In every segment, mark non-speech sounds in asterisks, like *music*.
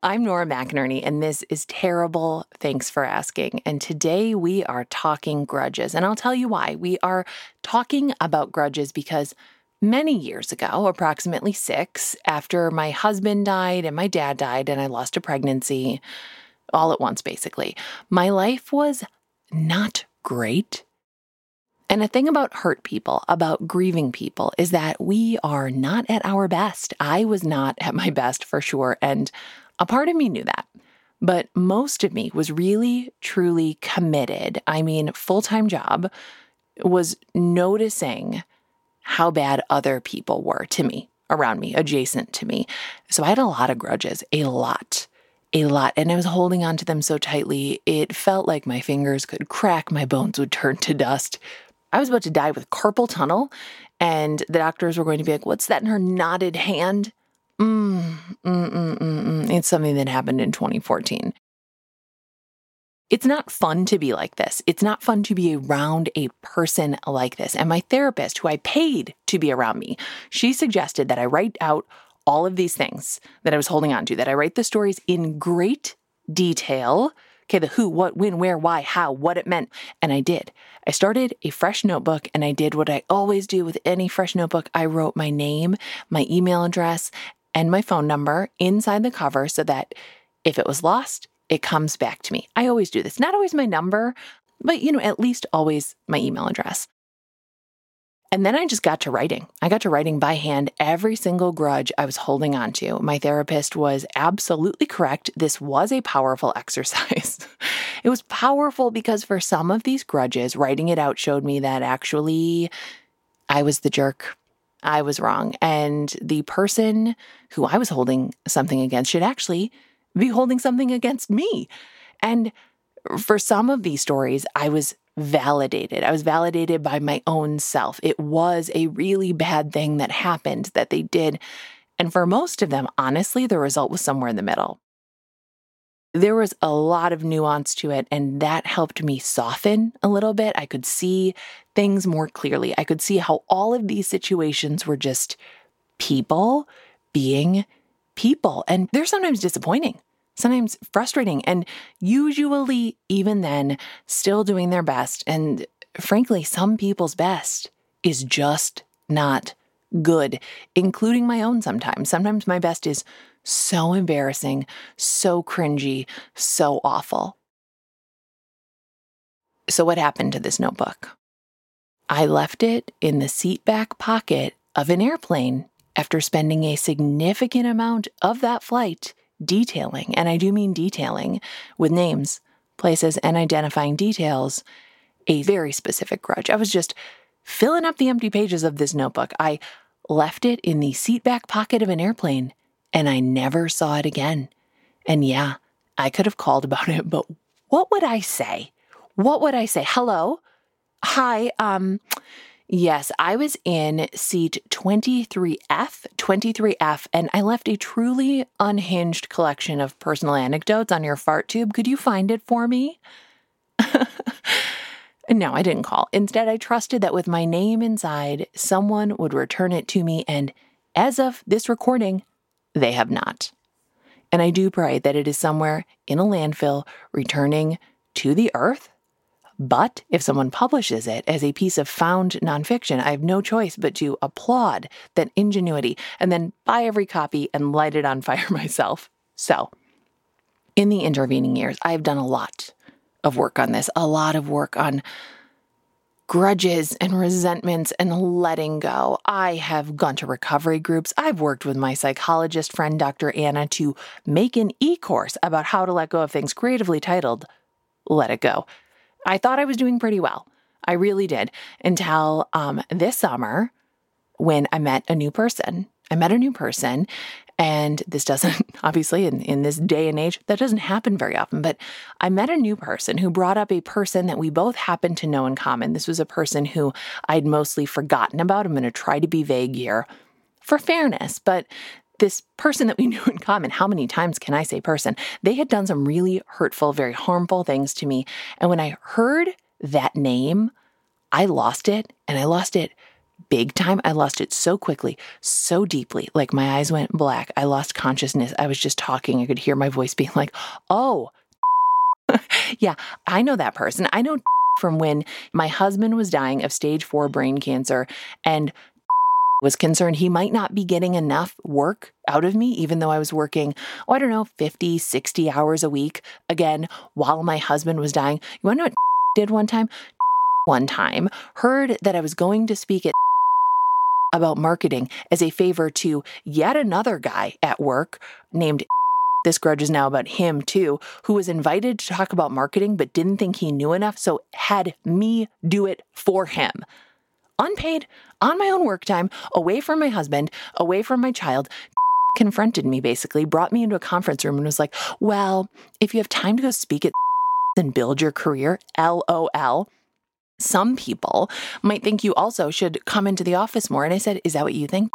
I'm Nora McInerny, and this is Terrible. Thanks for asking. And today we are talking grudges. And I'll tell you why. We are talking about grudges because many years ago, approximately six, after my husband died and my dad died, and I lost a pregnancy all at once, basically, my life was not great. And the thing about hurt people, about grieving people, is that we are not at our best. I was not at my best for sure. And a part of me knew that, but most of me was really, truly committed. I mean, full time job was noticing how bad other people were to me, around me, adjacent to me. So I had a lot of grudges, a lot, a lot. And I was holding on to them so tightly, it felt like my fingers could crack, my bones would turn to dust. I was about to die with carpal tunnel, and the doctors were going to be like, What's that in her knotted hand? Mm, mm, mm, mm, mm. It's something that happened in 2014. It's not fun to be like this. It's not fun to be around a person like this. And my therapist, who I paid to be around me, she suggested that I write out all of these things that I was holding on to, that I write the stories in great detail. Okay, the who, what, when, where, why, how, what it meant. And I did. I started a fresh notebook and I did what I always do with any fresh notebook. I wrote my name, my email address, and my phone number inside the cover so that if it was lost, it comes back to me. I always do this. Not always my number, but you know, at least always my email address. And then I just got to writing. I got to writing by hand every single grudge I was holding on to. My therapist was absolutely correct. This was a powerful *laughs* exercise. it was powerful because for some of these grudges, writing it out showed me that actually I was the jerk. I was wrong. And the person who I was holding something against should actually be holding something against me. And for some of these stories, I was validated. I was validated by my own self. It was a really bad thing that happened that they did. And for most of them, honestly, the result was somewhere in the middle there was a lot of nuance to it, and that helped me soften a little bit. I could see things more clearly. I could see how all of these situations were just people being people. And they're sometimes disappointing, sometimes frustrating, and usually, even then, still doing their best. And frankly, some people's best is just not good, including my own sometimes. Sometimes my best is so embarrassing, so cringy, so awful. So, what happened to this notebook? I left it in the seat back pocket of an airplane after spending a significant amount of that flight detailing, and I do mean detailing with names, places, and identifying details, a very specific grudge. I was just filling up the empty pages of this notebook. I left it in the seat back pocket of an airplane and I never saw it again. And yeah, I could have called about it, but what would I say? What would I say? Hello? Hi, um, yes, I was in seat 23F, 23F, and I left a truly unhinged collection of personal anecdotes on your fart tube. Could you find it for me? *laughs* no, I didn't call. Instead, I trusted that with my name inside, someone would return it to me. And as of this recording, they have not. And I do pray that it is somewhere in a landfill returning to the earth. But if someone publishes it as a piece of found nonfiction, I have no choice but to applaud that ingenuity and then buy every copy and light it on *laughs* fire myself. So, in the intervening years, I've done a lot of work on this, a lot of work on grudges and resentments and letting go. I have gone to recovery groups. I've worked with my psychologist friend, Dr. Anna, to make an e course about how to let go of things creatively titled Let It Go. I thought I was doing pretty well. I really did until um, this summer when I met a new person. I met a new person and this doesn't, *laughs* obviously, in, in this day and age, that doesn't happen very often. But I met a new person who brought up a person that we both happened to know in common. This was a person who I'd mostly forgotten about. I'm going to try to be vague here for fairness, but this person that we *laughs* knew in common, how many times can I say person? They had done some really hurtful, very harmful things to me. And when I heard that name, I lost it and I lost it big time. I lost it so quickly, so deeply. Like my eyes went black. I lost consciousness. I was just talking. I could hear my voice being like, oh, *laughs* yeah, I know that person. I know *laughs* from when my husband was dying of stage four brain cancer and *laughs* was concerned he might not be getting enough work out of me, even though I was working, oh, I don't know, 50, 60 hours a week, again, while my husband was dying. You want to know what did one time? One time, heard that I was going to speak at about marketing as a favor to yet another guy at work named *laughs* this grudge is now about him too, who was invited to talk about marketing but didn't think he knew enough, so had me do it for him. Unpaid, on my own work time, away from my husband, away from my child, *laughs* confronted me basically, brought me into a conference room and was like, Well, if you have time to go speak at *laughs* and build your career, LOL. Some people might think you also should come into the office more. And I said, Is that what you think?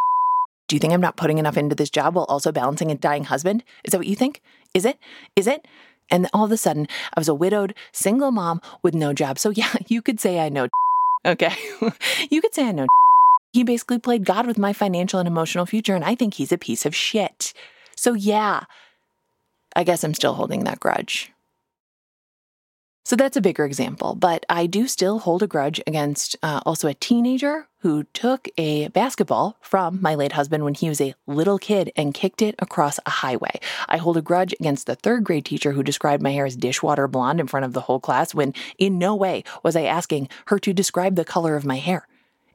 Do you think I'm not putting enough into this job while also balancing a dying husband? Is that what you think? Is it? Is it? And all of a sudden, I was a widowed, single mom with no job. So, yeah, *laughs* you could say I know. *laughs* Okay. *laughs* you could say I know. He basically played God with my financial and emotional future, and I think he's a piece of shit. So, yeah, I guess I'm still holding that grudge. So that's a bigger example, but I do still hold a grudge against uh, also a teenager who took a basketball from my late husband when he was a little kid and kicked it across a highway. I hold a grudge against the third grade teacher who described my hair as dishwater blonde in front of the whole class when in no way was I asking her to describe the color of my hair.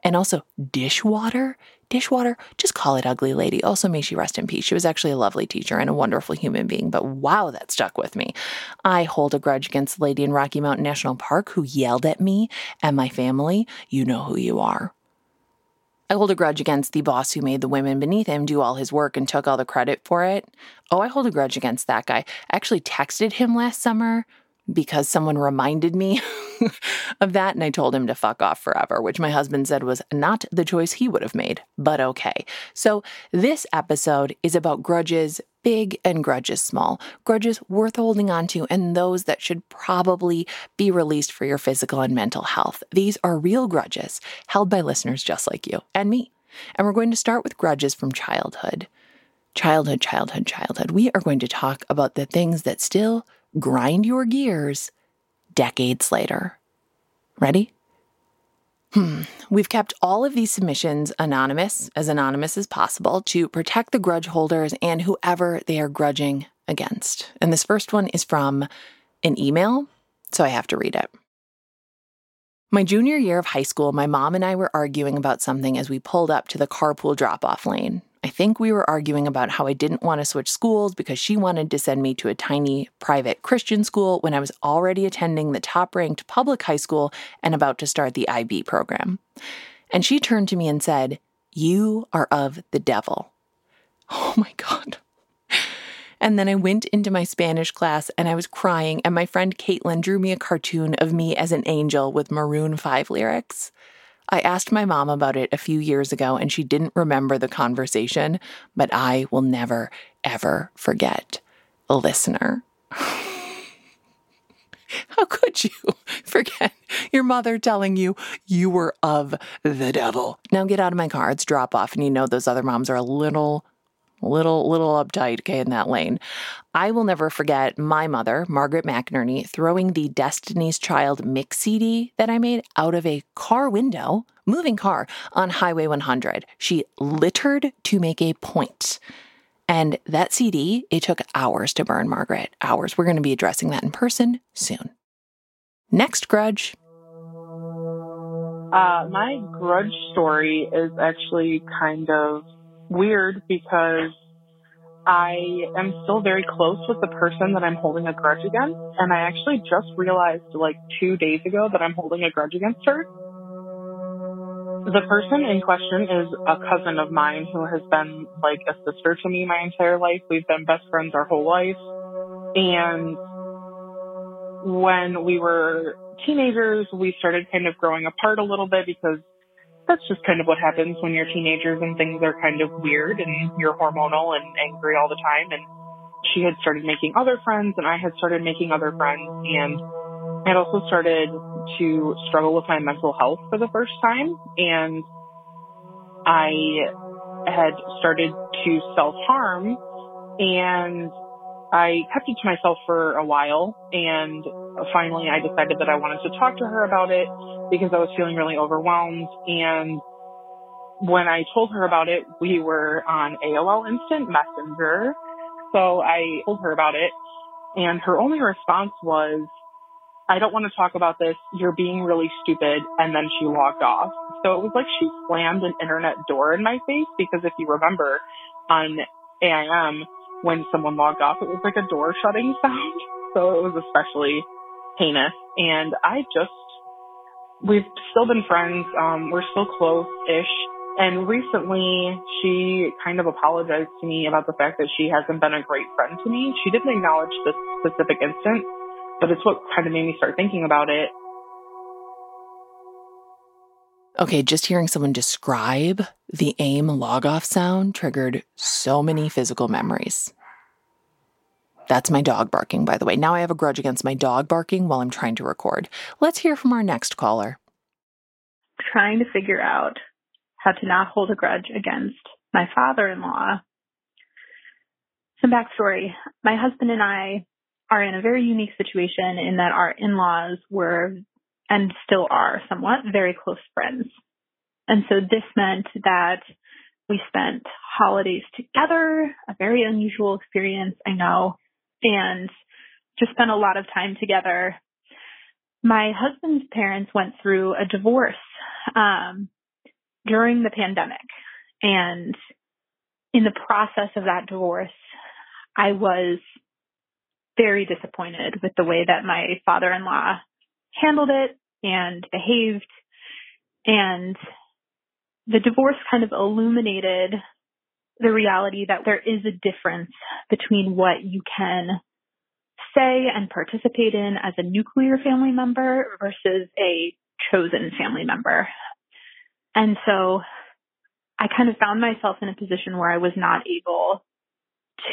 And also, dishwater? Dishwater? Just call it ugly lady. Also, may she rest in peace. She was actually a lovely teacher and a wonderful human being, but wow, that stuck with me. I hold a grudge against the lady in Rocky Mountain National Park who yelled at me and my family. You know who you are. I hold a grudge against the boss who made the women beneath him do all his work and took all the credit for it. Oh, I hold a grudge against that guy. I actually texted him last summer because someone reminded me *laughs* of that and I told him to fuck off forever, which my husband said was not the choice he would have made, but okay. So this episode is about grudges big and grudges small, grudges worth holding on to, and those that should probably be released for your physical and mental health. These are real grudges held by listeners just like you and me. And we're going to start with grudges from childhood. Childhood, childhood, childhood. We are going to talk about the things that still grind your gears decades later. Ready? Hmm. We've kept all of these submissions anonymous, as anonymous as possible, to protect the grudge holders and whoever they are grudging against. And this first one is from an email, so I have to read it. My junior year of high school, my mom and I were arguing about something as we pulled up to the carpool drop off lane. I think we were arguing about how I didn't want to switch schools because she wanted to send me to a tiny private Christian school when I was already attending the top ranked public high school and about to start the IB program. And she turned to me and said, You are of the devil. Oh my God. And then I went into my Spanish class and I was crying, and my friend Caitlin drew me a cartoon of me as an angel with Maroon 5 lyrics. I asked my mom about it a few years ago and she didn't remember the conversation, but I will never, ever forget. A listener. *laughs* How could you *laughs* forget your mother telling you you were of the devil? Now get out of my car. It's drop off, and you know those other moms are a little little little uptight okay in that lane. I will never forget my mother margaret McInerny throwing the destiny's child mix cd that i made out of a car window moving car on highway 100 she littered to make a point. and that cd it took hours to burn margaret hours. We're going to be addressing that in person soon. Next grudge. Uh, my grudge story is actually kind of weird because I am still very close with the person that I'm holding a grudge against. And I actually just realized like two days ago that I'm holding a grudge against her. The person in question is a cousin of mine who has been like a sister to me my entire life. We've been best friends our whole life. And when we were teenagers, we started kind of growing apart a little bit because that's just kind of what happens when you're teenagers and things are kind of weird and you're hormonal and angry all the time. And she had started making other friends and I had started making other friends and I had also started to struggle with my mental health for the first time. And I had started to self harm and I kept it to myself for a while and finally I decided that I wanted to talk to her about it because I was feeling really overwhelmed and when I told her about it, we were on AOL Instant Messenger. So I told her about it and her only response was, I don't want to talk about this. You're being really stupid. And then she logged off. So it was like she slammed an internet door in my face because if you remember on AIM, when someone logged off, it was like a door shutting *laughs* sound. So it was especially heinous. And I just, we've still been friends. Um, we're still close-ish. And recently she kind of apologized to me about the fact that she hasn't been a great friend to me. She didn't acknowledge this specific instance, but it's what kind of made me start thinking about it. Okay, just hearing someone describe the AIM log off sound triggered so many physical memories. That's my dog barking, by the way. Now I have a grudge against my dog barking while I'm trying to record. Let's hear from our next caller. Trying to figure out how to not hold a grudge against my father in law. Some backstory my husband and I are in a very unique situation in that our in-laws were and still are somewhat very close friends. And so this meant that we spent holidays together, a very unusual experience, I know, and just spent a lot of time together. My husband's parents went through a divorce um, during the pandemic. And in the process of that divorce, I was very disappointed with the way that my father-in-law handled it and behaved. And the divorce kind of illuminated the reality that there is a difference between what you can say and participate in as a nuclear family member versus a chosen family member. And so I kind of found myself in a position where I was not able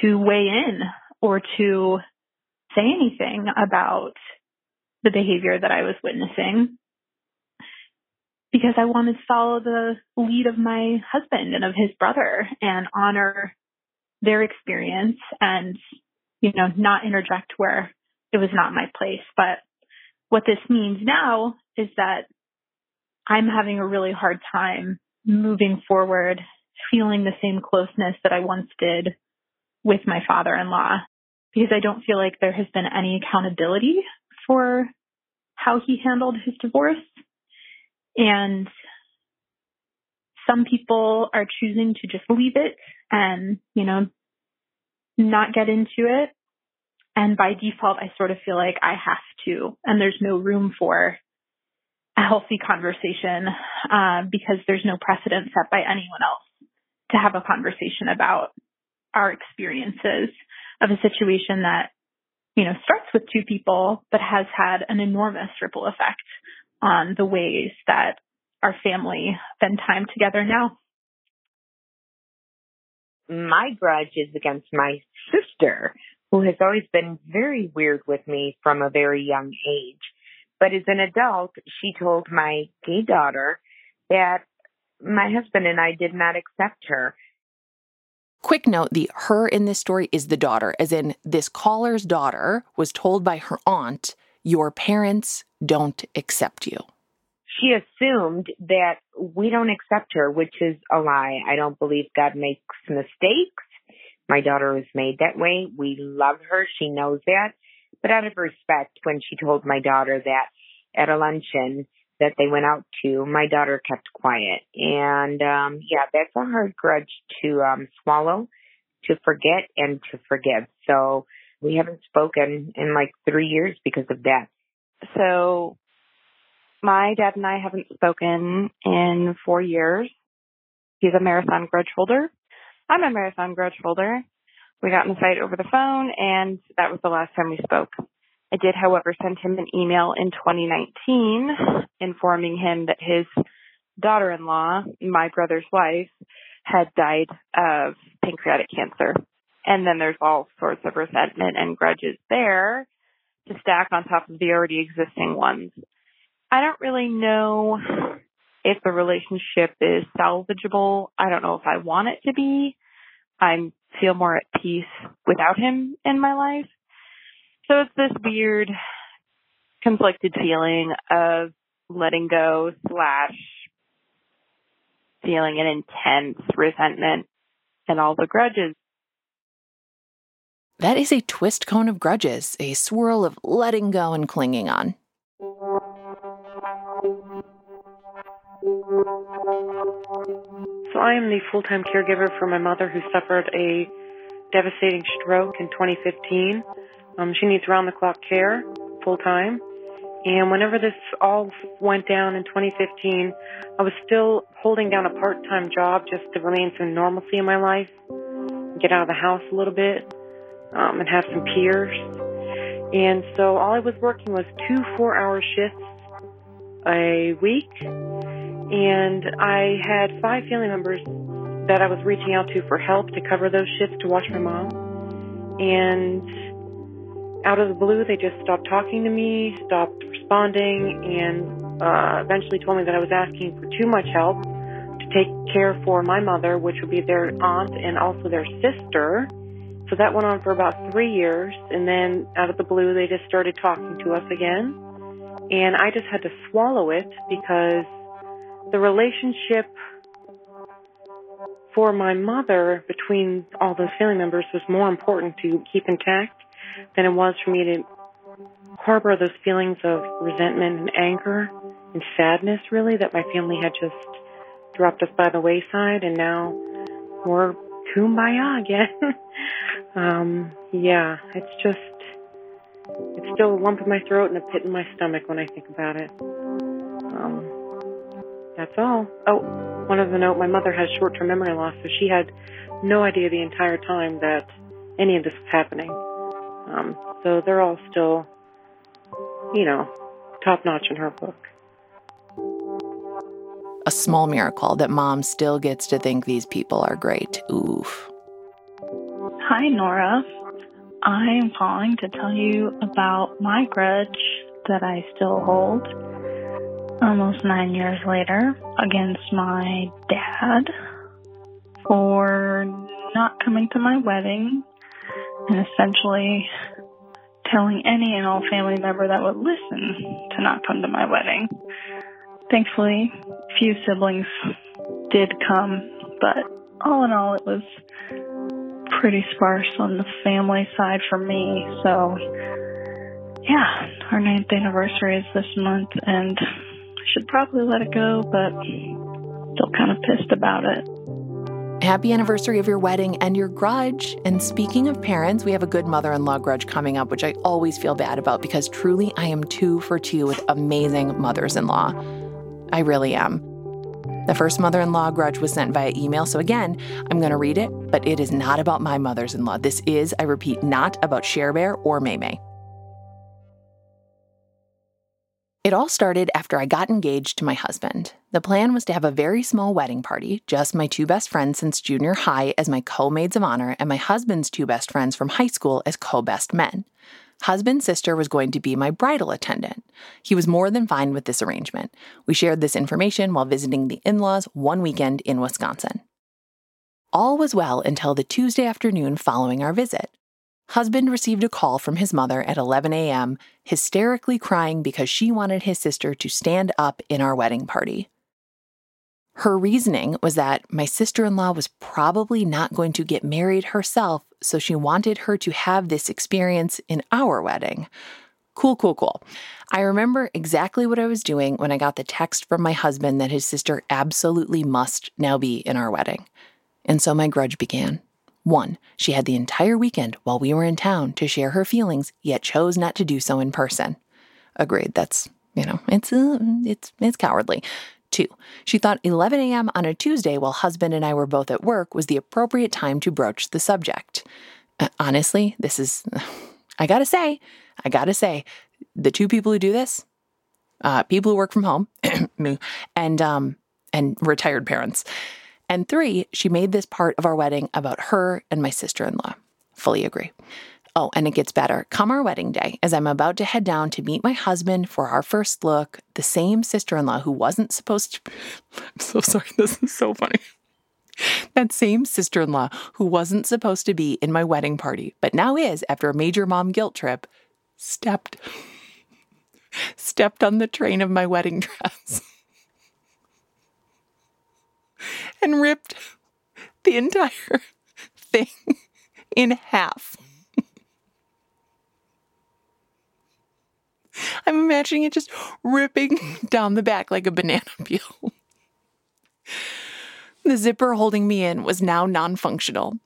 to weigh in or to say anything about the behavior that I was witnessing because I wanted to follow the lead of my husband and of his brother and honor their experience and, you know, not interject where it was not my place. But what this means now is that I'm having a really hard time moving forward, feeling the same closeness that I once did with my father-in-law because I don't feel like there has been any accountability for how he handled his divorce. And some people are choosing to just leave it and, you know, not get into it. And by default, I sort of feel like I have to, and there's no room for a healthy conversation uh, because there's no precedent set by anyone else to have a conversation about our experiences of a situation that you know starts with two people but has had an enormous ripple effect on the ways that our family spend time together now. My grudge is against my sister, who has always been very weird with me from a very young age. But as an adult, she told my gay daughter that my husband and I did not accept her. Quick note the her in this story is the daughter, as in this caller's daughter was told by her aunt, Your parents don't accept you. She assumed that we don't accept her, which is a lie. I don't believe God makes mistakes. My daughter was made that way. We love her. She knows that. But out of respect, when she told my daughter that at a luncheon that they went out to, my daughter kept quiet. And um yeah, that's a hard grudge to um swallow, to forget and to forgive. So we haven't spoken in like three years because of that. So my dad and I haven't spoken in four years. He's a marathon grudge holder. I'm a marathon grudge holder. We got in a fight over the phone, and that was the last time we spoke. I did, however, send him an email in 2019 informing him that his daughter in law, my brother's wife, had died of pancreatic cancer. And then there's all sorts of resentment and grudges there to stack on top of the already existing ones. I don't really know if the relationship is salvageable. I don't know if I want it to be. I feel more at peace without him in my life. So it's this weird, conflicted feeling of letting go slash feeling an intense resentment and all the grudges. That is a twist cone of grudges, a swirl of letting go and clinging on. So I am the full-time caregiver for my mother who suffered a devastating stroke in 2015. Um, she needs round-the-clock care, full-time. And whenever this all went down in 2015, I was still holding down a part-time job just to remain some normalcy in my life, get out of the house a little bit, um, and have some peers. And so all I was working was two four-hour shifts a week, and I had five family members that I was reaching out to for help to cover those shifts to watch my mom. And out of the blue, they just stopped talking to me, stopped responding, and uh, eventually told me that I was asking for too much help to take care for my mother, which would be their aunt and also their sister. So that went on for about three years, and then out of the blue, they just started talking to us again. And I just had to swallow it because the relationship for my mother between all those family members was more important to keep intact than it was for me to harbor those feelings of resentment and anger and sadness really that my family had just dropped us by the wayside and now we're kumbaya again. *laughs* um, yeah, it's just it's still a lump in my throat and a pit in my stomach when I think about it. Um, that's all. Oh, one other note, my mother has short-term memory loss, so she had no idea the entire time that any of this was happening. Um, so they're all still, you know, top-notch in her book. A small miracle that mom still gets to think these people are great. Oof. Hi, Nora. I am calling to tell you about my grudge that I still hold almost nine years later against my dad for not coming to my wedding and essentially telling any and all family member that would listen to not come to my wedding. Thankfully, few siblings did come, but all in all, it was pretty sparse on the family side for me. So, yeah, our ninth anniversary is this month, and I should probably let it go, but still kind of pissed about it. Happy anniversary of your wedding and your grudge. And speaking of parents, we have a good mother in law grudge coming up, which I always feel bad about because truly I am two for two with amazing mothers in law. I really am. The first mother in law grudge was sent via email, so again, I'm going to read it, but it is not about my mothers in law. This is, I repeat, not about Cher Bear or May It all started after I got engaged to my husband. The plan was to have a very small wedding party, just my two best friends since junior high as my co maids of honor, and my husband's two best friends from high school as co best men. Husband's sister was going to be my bridal attendant. He was more than fine with this arrangement. We shared this information while visiting the in laws one weekend in Wisconsin. All was well until the Tuesday afternoon following our visit. Husband received a call from his mother at 11 a.m., hysterically crying because she wanted his sister to stand up in our wedding party. Her reasoning was that my sister in law was probably not going to get married herself, so she wanted her to have this experience in our wedding. Cool, cool, cool. I remember exactly what I was doing when I got the text from my husband that his sister absolutely must now be in our wedding. And so my grudge began. One, she had the entire weekend while we were in town to share her feelings, yet chose not to do so in person. Agreed. That's, you know, it's uh, it's it's cowardly. Two, she thought 11 a.m. on a Tuesday while husband and I were both at work was the appropriate time to broach the subject. Uh, honestly, this is, *sighs* I gotta say, I gotta say, the two people who do this, uh, people who work from home, *clears throat* and um, and retired parents. And three, she made this part of our wedding about her and my sister in law. Fully agree. Oh, and it gets better. Come our wedding day, as I'm about to head down to meet my husband for our first look, the same sister in law who wasn't supposed to. *laughs* I'm so sorry. This is so funny. That same sister in law who wasn't supposed to be in my wedding party, but now is after a major mom guilt trip, stepped. stepped on the train of my wedding dress *laughs* and ripped the entire *laughs* thing in half. *laughs* I'm imagining it just ripping *laughs* down the back like a banana peel. The zipper holding me in was now non functional.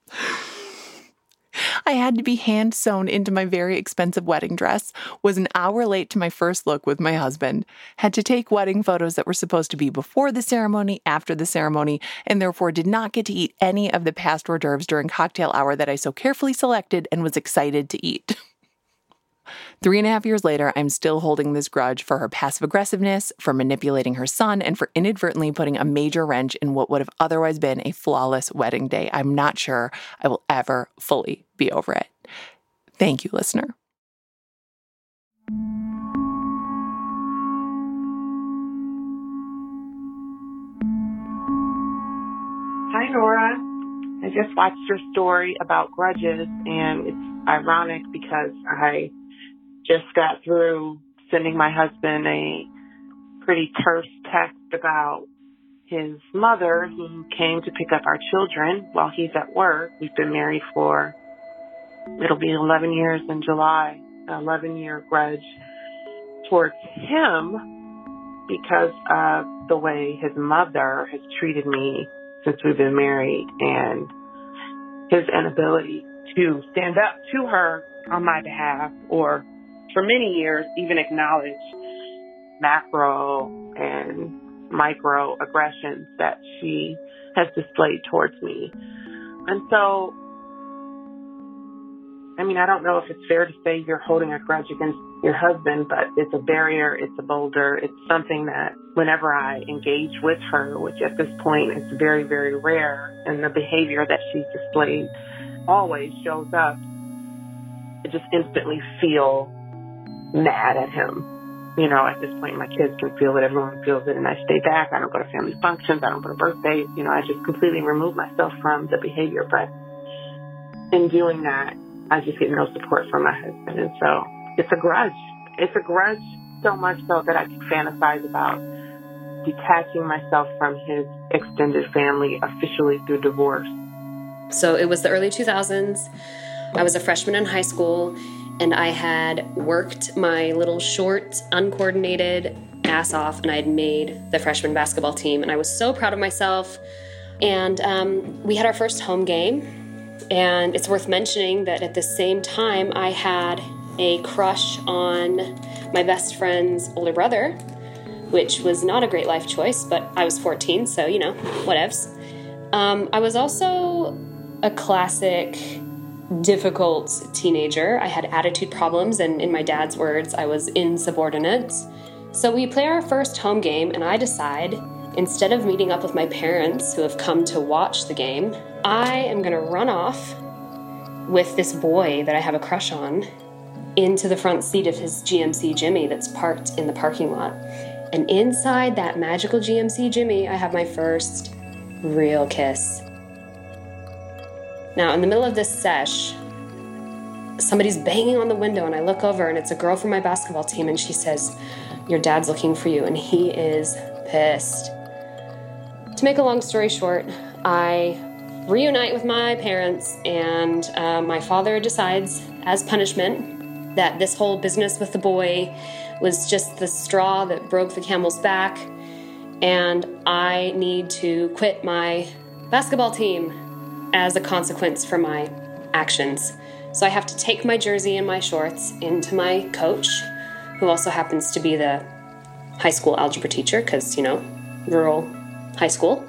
I had to be hand sewn into my very expensive wedding dress, was an hour late to my first look with my husband, had to take wedding photos that were supposed to be before the ceremony, after the ceremony, and therefore did not get to eat any of the passed hors d'oeuvres during cocktail hour that I so carefully selected and was excited to eat. *laughs* Three and a half years later, I'm still holding this grudge for her passive aggressiveness, for manipulating her son, and for inadvertently putting a major wrench in what would have otherwise been a flawless wedding day. I'm not sure I will ever fully be over it. Thank you, listener. Hi, Nora. I just watched your story about grudges, and it's ironic because I just got through sending my husband a pretty terse text about his mother who came to pick up our children while he's at work. We've been married for, it'll be 11 years in July, an 11 year grudge towards him because of the way his mother has treated me since we've been married and his inability to stand up to her on my behalf or for many years even acknowledge macro and micro aggressions that she has displayed towards me. And so, I mean, I don't know if it's fair to say you're holding a grudge against your husband, but it's a barrier, it's a boulder, it's something that whenever I engage with her, which at this point is very, very rare, and the behavior that she's displayed always shows up, I just instantly feel mad at him. You know, at this point, my kids can feel it, everyone feels it, and I stay back. I don't go to family functions, I don't go to birthdays. You know, I just completely remove myself from the behavior. But in doing that, I just get no support from my husband. And so it's a grudge. It's a grudge so much so that I can fantasize about detaching myself from his extended family officially through divorce. So it was the early 2000s. I was a freshman in high school and I had worked my little short, uncoordinated ass off, and I had made the freshman basketball team, and I was so proud of myself. And um, we had our first home game, and it's worth mentioning that at the same time, I had a crush on my best friend's older brother, which was not a great life choice, but I was 14, so you know, whatevs. Um, I was also a classic difficult teenager. I had attitude problems, and in my dad's words, I was insubordinate. So we play our first home game, and I decide instead of meeting up with my parents who have come to watch the game, I am going to run off with this boy that I have a crush on into the front seat of his GMC Jimmy that's parked in the parking lot. And inside that magical GMC Jimmy, I have my first real kiss. Now, in the middle of this sesh, somebody's banging on the window, and I look over, and it's a girl from my basketball team, and she says, Your dad's looking for you, and he is pissed. To make a long story short, I reunite with my parents, and uh, my father decides, as punishment, that this whole business with the boy was just the straw that broke the camel's back, and I need to quit my basketball team as a consequence for my actions. So I have to take my jersey and my shorts into my coach, who also happens to be the high school algebra teacher, because, you know, rural high school.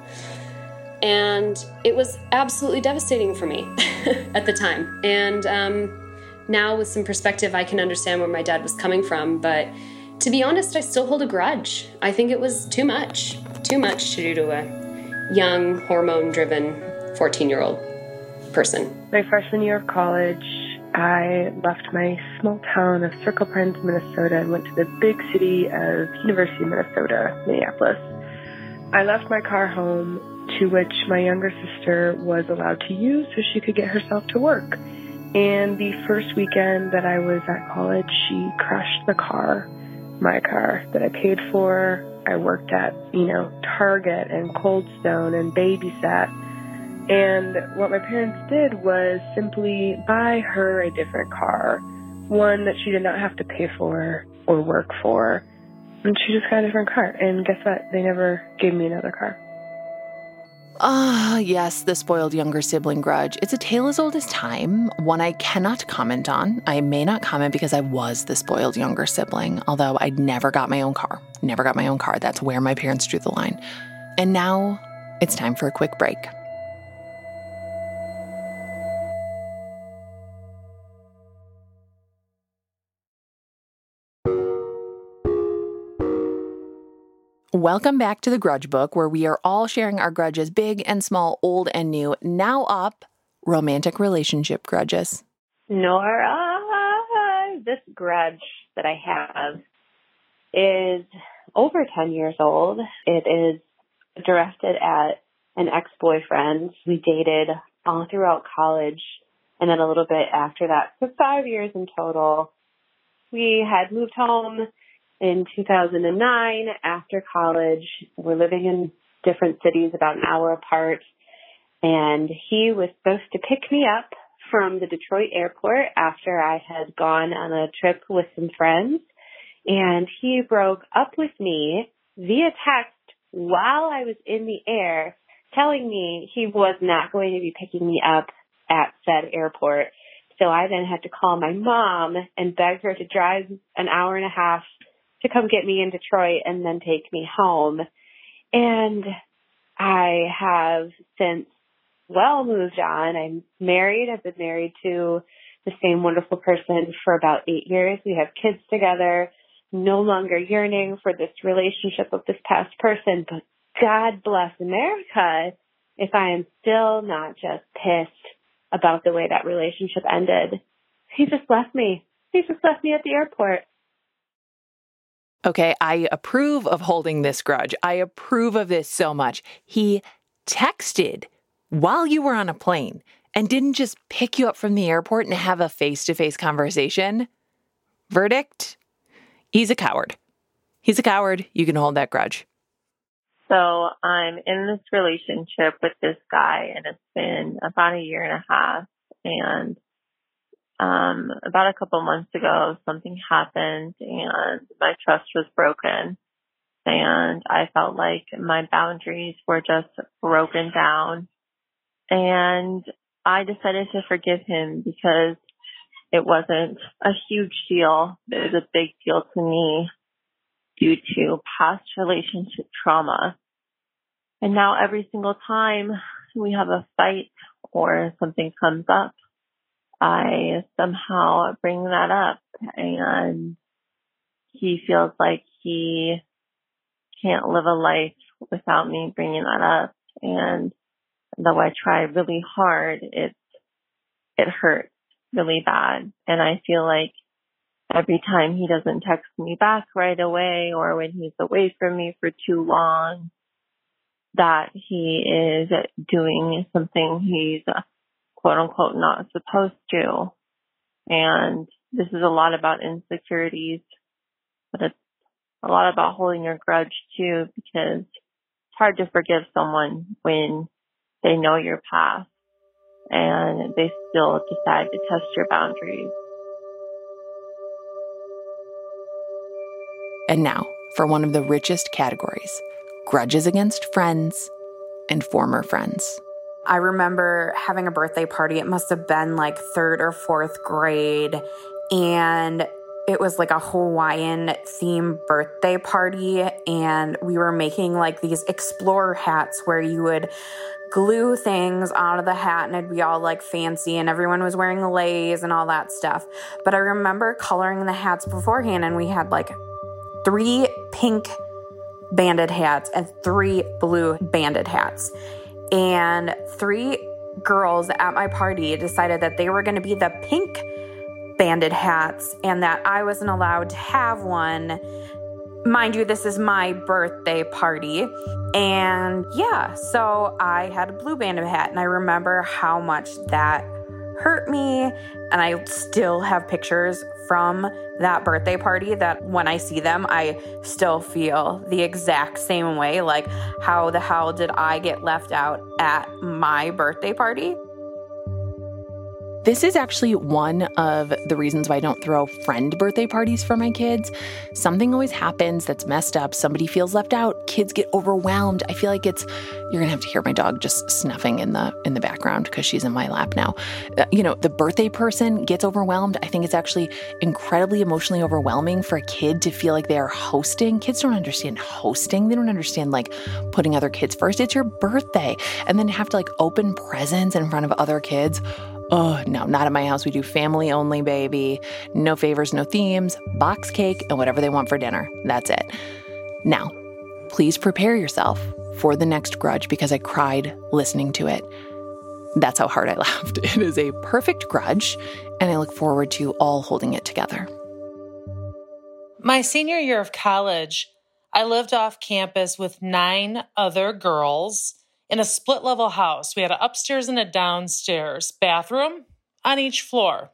And it was absolutely devastating for me *laughs* at the time. And um, now, with some perspective, I can understand where my dad was coming from. But to be honest, I still hold a grudge. I think it was too much, too much to do to a young, hormone driven 14 year old person. My freshman year of college, I left my small town of Circle Pines, Minnesota, and went to the big city of University of Minnesota, Minneapolis. I left my car home, to which my younger sister was allowed to use so she could get herself to work. And the first weekend that I was at college, she crashed the car, my car, that I paid for. I worked at, you know, Target and Cold Stone and babysat. And what my parents did was simply buy her a different car, one that she did not have to pay for or work for. And she just got a different car. And guess what? They never gave me another car. Ah, yes, the spoiled younger sibling grudge. It's a tale as old as time, one I cannot comment on. I may not comment because I was the spoiled younger sibling, although I never got my own car. Never got my own car. That's where my parents drew the line. And now it's time for a quick break. Welcome back to the Grudge Book, where we are all sharing our grudges, big and small, old and new. Now up, romantic relationship grudges. Nora, this grudge that I have is over 10 years old. It is directed at an ex boyfriend. We dated all throughout college and then a little bit after that. So, five years in total. We had moved home in 2009 after college. We're living in different cities about an hour apart. And he was supposed to pick me up from the Detroit airport after I had gone on a trip with some friends. And he broke up with me via text while I was in the air, telling me he was not going to be picking me up at said airport. So I then had to call my mom and beg her to drive an hour and a half to come get me in Detroit and then take me home. And I have since well moved on. I'm married. I've been married to the same wonderful person for about eight years. We have kids together, no longer yearning for this relationship with this past person, but God bless America if I am still not just pissed about the way that relationship ended. He just left me. He just left me at the airport. Okay, I approve of holding this grudge. I approve of this so much. He texted while you were on a plane and didn't just pick you up from the airport and have a face to face conversation. Verdict? He's a coward. He's a coward. You can hold that grudge. So I'm in this relationship with this guy, and it's been about a year and a half. And um, about a couple months ago, something happened and my trust was broken. And I felt like my boundaries were just broken down. And I decided to forgive him because it wasn't a huge deal. It was a big deal to me due to past relationship trauma. And now every single time we have a fight or something comes up, I somehow bring that up and he feels like he can't live a life without me bringing that up. And though I try really hard, it, it hurts really bad. And I feel like every time he doesn't text me back right away or when he's away from me for too long, that he is doing something he's quote unquote not supposed to. And this is a lot about insecurities, but it's a lot about holding your grudge too, because it's hard to forgive someone when they know your past and they still decide to test your boundaries. And now for one of the richest categories grudges against friends and former friends. I remember having a birthday party. It must have been like third or fourth grade. And it was like a Hawaiian theme birthday party. And we were making like these explorer hats where you would glue things onto the hat and it'd be all like fancy and everyone was wearing leis and all that stuff. But I remember coloring the hats beforehand and we had like three pink banded hats and three blue banded hats and three girls at my party decided that they were going to be the pink banded hats and that I wasn't allowed to have one. Mind you, this is my birthday party. And yeah, so I had a blue banded hat, and I remember how much that hurt me. And I still have pictures from that birthday party that when I see them, I still feel the exact same way. Like, how the hell did I get left out at my birthday party? This is actually one of the reasons why I don't throw friend birthday parties for my kids. Something always happens that's messed up. Somebody feels left out. Kids get overwhelmed. I feel like it's you're gonna have to hear my dog just snuffing in the in the background because she's in my lap now. Uh, you know, the birthday person gets overwhelmed. I think it's actually incredibly emotionally overwhelming for a kid to feel like they are hosting. Kids don't understand hosting. They don't understand like putting other kids first. It's your birthday, and then have to like open presents in front of other kids. Oh, no, not at my house. We do family only, baby. No favors, no themes, box cake, and whatever they want for dinner. That's it. Now, please prepare yourself for the next grudge because I cried listening to it. That's how hard I *laughs* laughed. It is a perfect grudge, and I look forward to all holding it together. My senior year of college, I lived off campus with nine other girls in a split level house. We had an upstairs and a downstairs bathroom on each floor.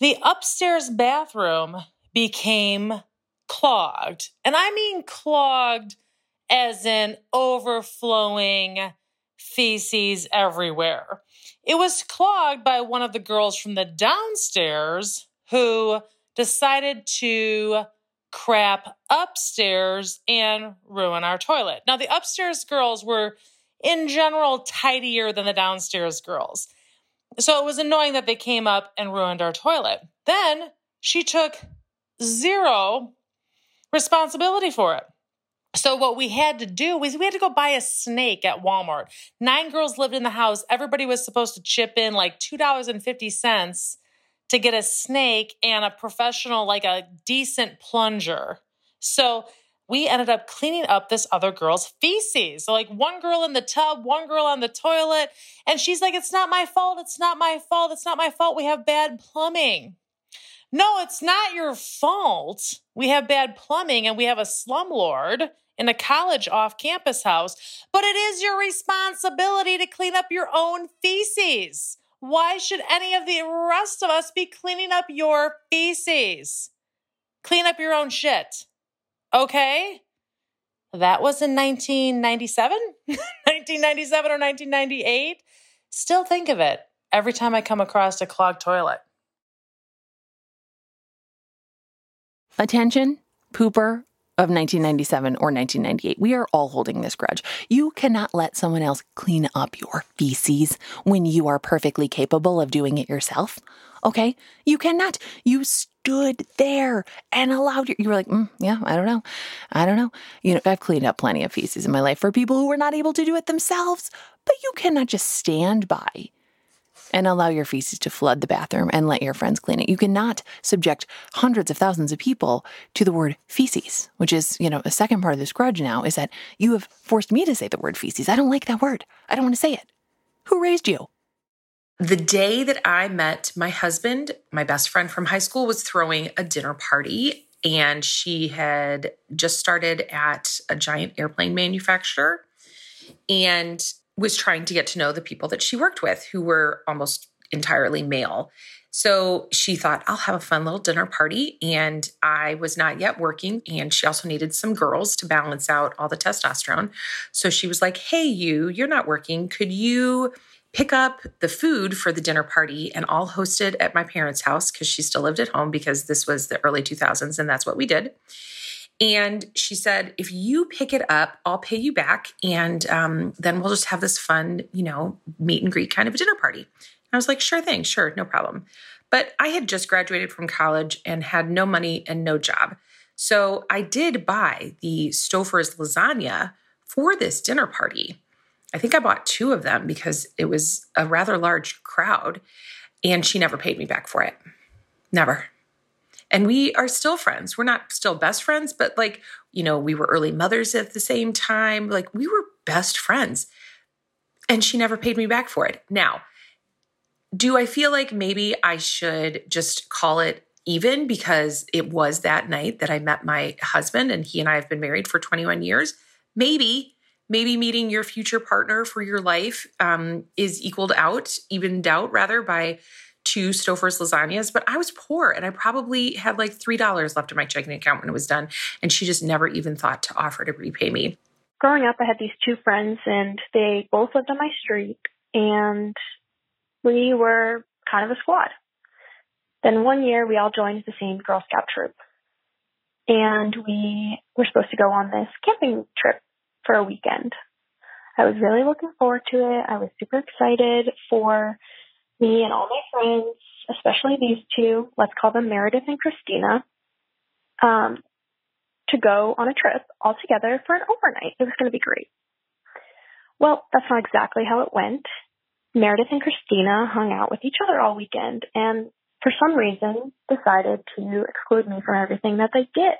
The upstairs bathroom became clogged, and I mean clogged as in overflowing feces everywhere. It was clogged by one of the girls from the downstairs who decided to crap upstairs and ruin our toilet. Now, the upstairs girls were in general tidier than the downstairs girls. So it was annoying that they came up and ruined our toilet. Then she took zero responsibility for it. So what we had to do was we had to go buy a snake at Walmart. Nine girls lived in the house. Everybody was supposed to chip in like $2.50 to get a snake and a professional, like a decent plunger. So we ended up cleaning up this other girl's feces. So, like one girl in the tub, one girl on the toilet. And she's like, It's not my fault. It's not my fault. It's not my fault. We have bad plumbing. No, it's not your fault. We have bad plumbing and we have a slumlord in a college off campus house, but it is your responsibility to clean up your own feces. Why should any of the rest of us be cleaning up your feces? Clean up your own shit. Okay? That was in 1997, 1997 *laughs* or 1998. Still think of it every time I come across a clogged toilet. Attention, pooper of 1997 or 1998. We are all holding this grudge. You cannot let someone else clean up your feces when you are perfectly capable of doing it yourself. Okay? You cannot. You stood there and allowed your, you were like, mm, yeah, I don't know. I don't know. You know, I've cleaned up plenty of feces in my life for people who were not able to do it themselves, but you cannot just stand by and allow your feces to flood the bathroom and let your friends clean it. You cannot subject hundreds of thousands of people to the word feces, which is, you know, a second part of this grudge now is that you have forced me to say the word feces. I don't like that word. I don't want to say it. Who raised you? The day that I met my husband, my best friend from high school was throwing a dinner party, and she had just started at a giant airplane manufacturer. And was trying to get to know the people that she worked with who were almost entirely male. So she thought, I'll have a fun little dinner party. And I was not yet working. And she also needed some girls to balance out all the testosterone. So she was like, Hey, you, you're not working. Could you pick up the food for the dinner party and I'll host it at my parents' house? Because she still lived at home because this was the early 2000s and that's what we did. And she said, if you pick it up, I'll pay you back. And um, then we'll just have this fun, you know, meet and greet kind of a dinner party. And I was like, sure thing, sure, no problem. But I had just graduated from college and had no money and no job. So I did buy the Stouffer's lasagna for this dinner party. I think I bought two of them because it was a rather large crowd. And she never paid me back for it. Never and we are still friends. We're not still best friends, but like, you know, we were early mothers at the same time. Like, we were best friends. And she never paid me back for it. Now, do I feel like maybe I should just call it even because it was that night that I met my husband and he and I have been married for 21 years? Maybe, maybe meeting your future partner for your life um, is equaled out, evened out rather by two Stouffer's lasagnas, but I was poor and I probably had like $3 left in my checking account when it was done. And she just never even thought to offer to repay me. Growing up, I had these two friends and they both lived on my street and we were kind of a squad. Then one year we all joined the same Girl Scout troop and we were supposed to go on this camping trip for a weekend. I was really looking forward to it. I was super excited for me and all my friends, especially these two, let's call them Meredith and Christina, um, to go on a trip all together for an overnight. It was going to be great. Well, that's not exactly how it went. Meredith and Christina hung out with each other all weekend and for some reason decided to exclude me from everything that they did.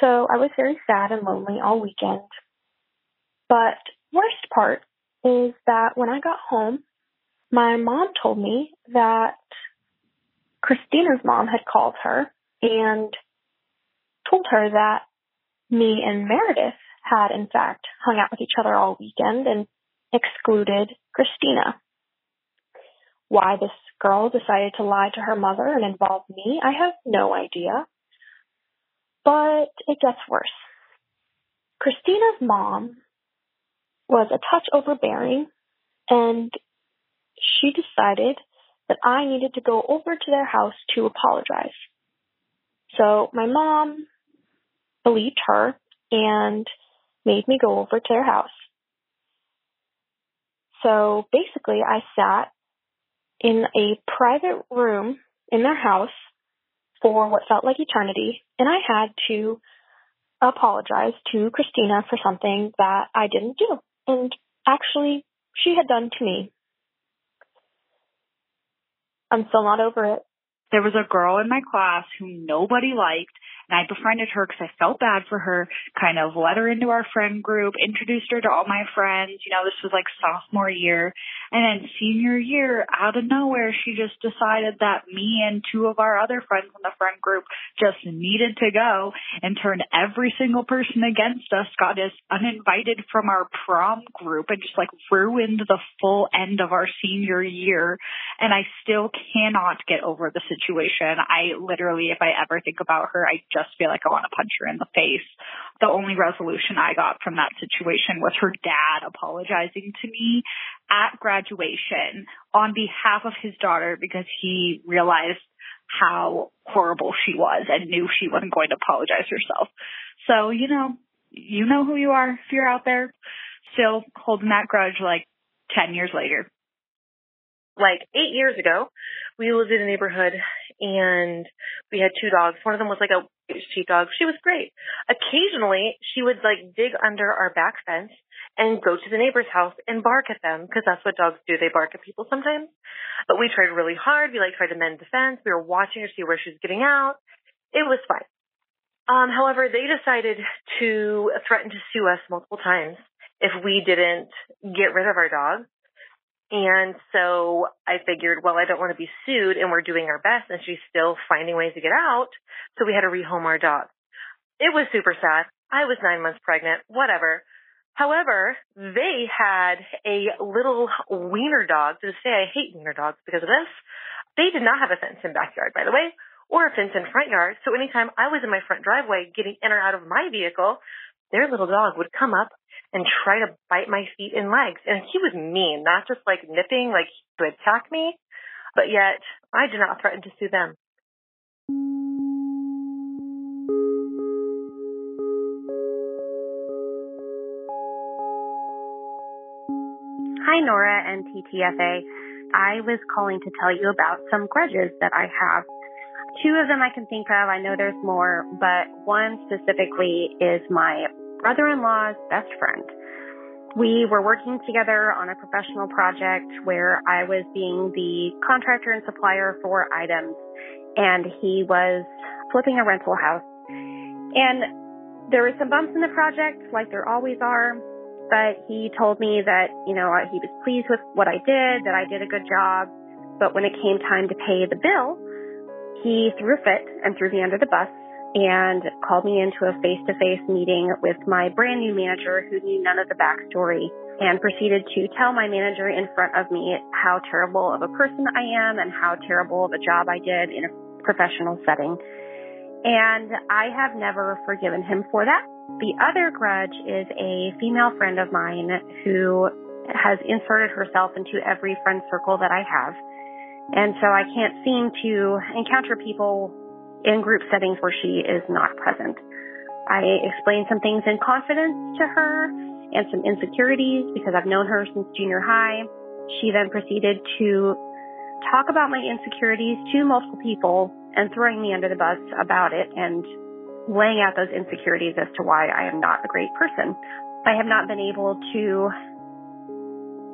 So I was very sad and lonely all weekend. But worst part is that when I got home, my mom told me that Christina's mom had called her and told her that me and Meredith had in fact hung out with each other all weekend and excluded Christina. Why this girl decided to lie to her mother and involve me, I have no idea. But it gets worse. Christina's mom was a touch overbearing and she decided that I needed to go over to their house to apologize. So my mom believed her and made me go over to their house. So basically, I sat in a private room in their house for what felt like eternity, and I had to apologize to Christina for something that I didn't do. And actually, she had done to me. I'm still not over it. There was a girl in my class who nobody liked and I befriended her because I felt bad for her, kind of let her into our friend group, introduced her to all my friends. You know, this was like sophomore year. And then senior year, out of nowhere, she just decided that me and two of our other friends in the friend group just needed to go and turned every single person against us, got us uninvited from our prom group and just like ruined the full end of our senior year. And I still cannot get over the situation. I literally, if I ever think about her, I just feel like I want to punch her in the face. The only resolution I got from that situation was her dad apologizing to me at graduation on behalf of his daughter because he realized how horrible she was and knew she wasn't going to apologize herself. So, you know, you know who you are if you're out there still holding that grudge like 10 years later. Like eight years ago, we lived in a neighborhood and we had two dogs. One of them was like a sheepdog. She was great. Occasionally, she would like dig under our back fence and go to the neighbor's house and bark at them because that's what dogs do. They bark at people sometimes. But we tried really hard. We like tried to mend the fence. We were watching her see where she was getting out. It was fine. Um, however, they decided to threaten to sue us multiple times if we didn't get rid of our dog. And so I figured, well, I don't want to be sued and we're doing our best and she's still finding ways to get out. So we had to rehome our dog. It was super sad. I was nine months pregnant, whatever. However, they had a little wiener dog. To day, I hate wiener dogs because of this. They did not have a fence in backyard, by the way, or a fence in front yard. So anytime I was in my front driveway getting in or out of my vehicle, their little dog would come up and try to bite my feet and legs. And he was mean, not just like nipping, like would attack me, but yet I did not threaten to sue them. Hi, Nora and TTFA. I was calling to tell you about some grudges that I have. Two of them I can think of. I know there's more, but one specifically is my brother-in-law's best friend. We were working together on a professional project where I was being the contractor and supplier for items and he was flipping a rental house. And there were some bumps in the project like there always are. But he told me that, you know, he was pleased with what I did, that I did a good job. But when it came time to pay the bill, he threw a fit and threw me under the bus and called me into a face to face meeting with my brand new manager who knew none of the backstory and proceeded to tell my manager in front of me how terrible of a person I am and how terrible of a job I did in a professional setting. And I have never forgiven him for that. The other grudge is a female friend of mine who has inserted herself into every friend circle that I have. And so I can't seem to encounter people in group settings where she is not present. I explained some things in confidence to her and some insecurities because I've known her since junior high. She then proceeded to talk about my insecurities to multiple people and throwing me under the bus about it and laying out those insecurities as to why I am not a great person. I have not been able to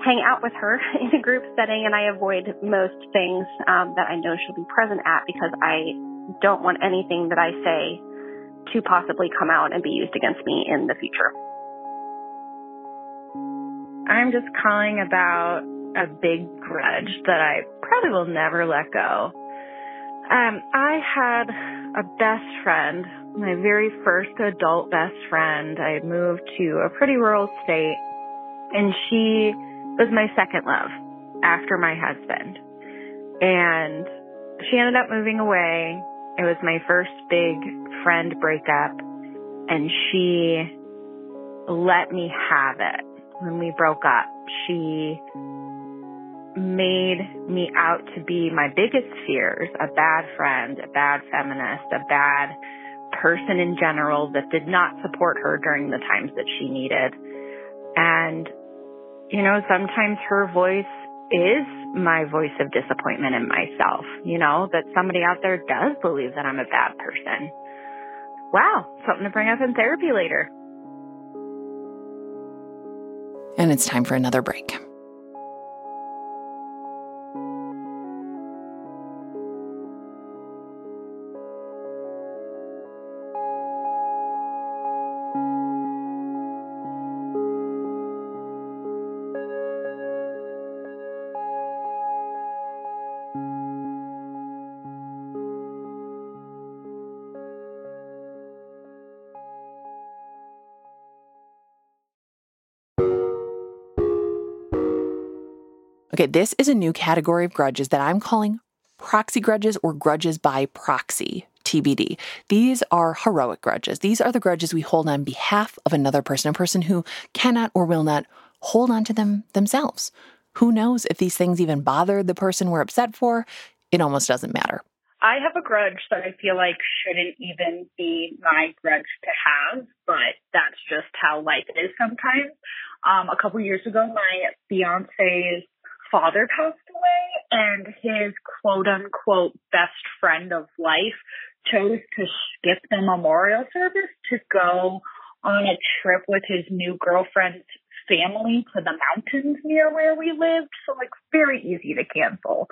hang out with her *laughs* in a group setting and I avoid most things um, that I know she'll be present at because I don't want anything that I say to possibly come out and be used against me in the future. I'm just calling about a big grudge that I probably will never let go. Um, I had a best friend, my very first adult best friend. I moved to a pretty rural state, and she was my second love after my husband. And she ended up moving away it was my first big friend breakup and she let me have it when we broke up. She made me out to be my biggest fears, a bad friend, a bad feminist, a bad person in general that did not support her during the times that she needed. And, you know, sometimes her voice is my voice of disappointment in myself, you know, that somebody out there does believe that I'm a bad person. Wow, something to bring up in therapy later. And it's time for another break. Okay, this is a new category of grudges that I'm calling proxy grudges or grudges by proxy. TBD. These are heroic grudges. These are the grudges we hold on behalf of another person, a person who cannot or will not hold on to them themselves. Who knows if these things even bothered the person we're upset for? It almost doesn't matter. I have a grudge that I feel like shouldn't even be my grudge to have, but that's just how life is sometimes. Um, a couple years ago, my fiance's father passed away and his quote unquote best friend of life chose to skip the memorial service to go on a trip with his new girlfriend's family to the mountains near where we lived. So like very easy to cancel.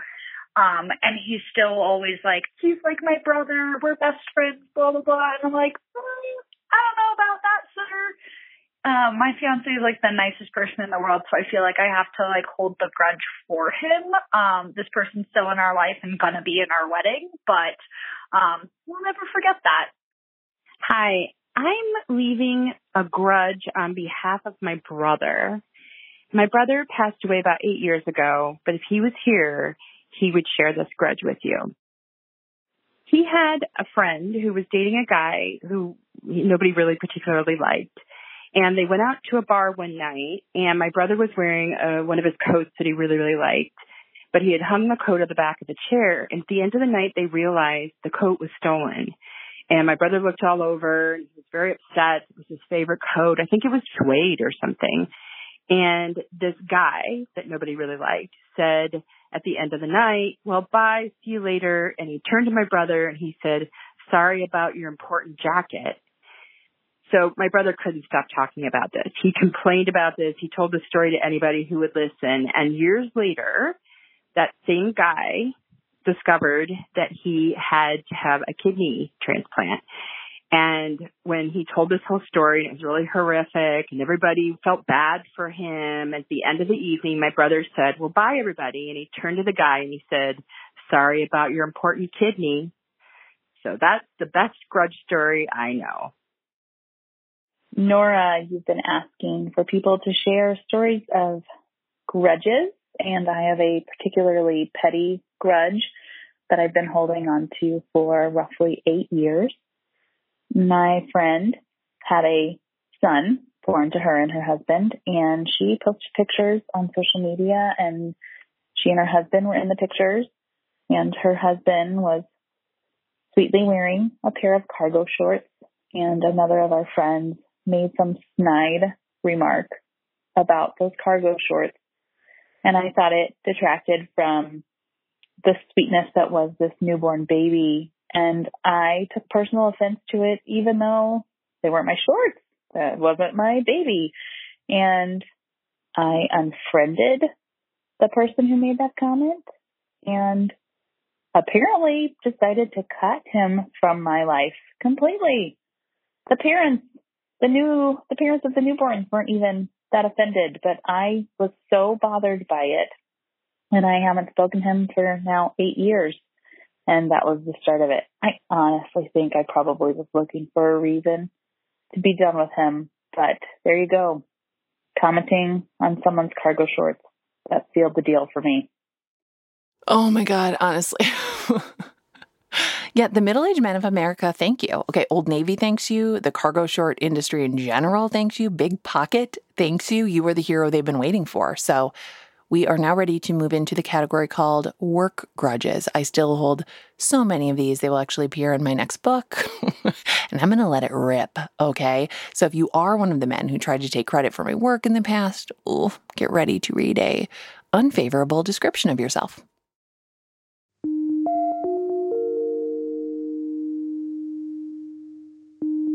Um, and he's still always like, he's like my brother, we're best friends, blah, blah, blah. And I'm like, mm, I don't know about that, sir. Um, my fiance is like the nicest person in the world, so I feel like I have to like hold the grudge for him. Um, this person's still in our life and gonna be in our wedding, but um, we'll never forget that. Hi, I'm leaving a grudge on behalf of my brother. My brother passed away about eight years ago, but if he was here, he would share this grudge with you. He had a friend who was dating a guy who nobody really particularly liked and they went out to a bar one night and my brother was wearing uh, one of his coats that he really, really liked. But he had hung the coat at the back of the chair. And at the end of the night, they realized the coat was stolen. And my brother looked all over and he was very upset. It was his favorite coat. I think it was suede or something. And this guy that nobody really liked said at the end of the night, well, bye, see you later. And he turned to my brother and he said, sorry about your important jacket. So my brother couldn't stop talking about this. He complained about this. He told the story to anybody who would listen. And years later, that same guy discovered that he had to have a kidney transplant. And when he told this whole story, it was really horrific and everybody felt bad for him. At the end of the evening, my brother said, well, bye everybody. And he turned to the guy and he said, sorry about your important kidney. So that's the best grudge story I know. Nora, you've been asking for people to share stories of grudges, and I have a particularly petty grudge that I've been holding on to for roughly eight years. My friend had a son born to her and her husband, and she posted pictures on social media, and she and her husband were in the pictures, and her husband was sweetly wearing a pair of cargo shorts, and another of our friends made some snide remark about those cargo shorts. And I thought it detracted from the sweetness that was this newborn baby. And I took personal offense to it, even though they weren't my shorts. That wasn't my baby. And I unfriended the person who made that comment and apparently decided to cut him from my life completely. The parents the new the parents of the newborns weren't even that offended, but I was so bothered by it. And I haven't spoken to him for now eight years. And that was the start of it. I honestly think I probably was looking for a reason to be done with him. But there you go. Commenting on someone's cargo shorts. That sealed the deal for me. Oh my God, honestly. *laughs* Yeah, the middle aged men of America, thank you. Okay, Old Navy thanks you. The cargo short industry in general thanks you. Big Pocket thanks you. You were the hero they've been waiting for. So we are now ready to move into the category called work grudges. I still hold so many of these. They will actually appear in my next book, *laughs* and I'm going to let it rip. Okay. So if you are one of the men who tried to take credit for my work in the past, ooh, get ready to read a unfavorable description of yourself.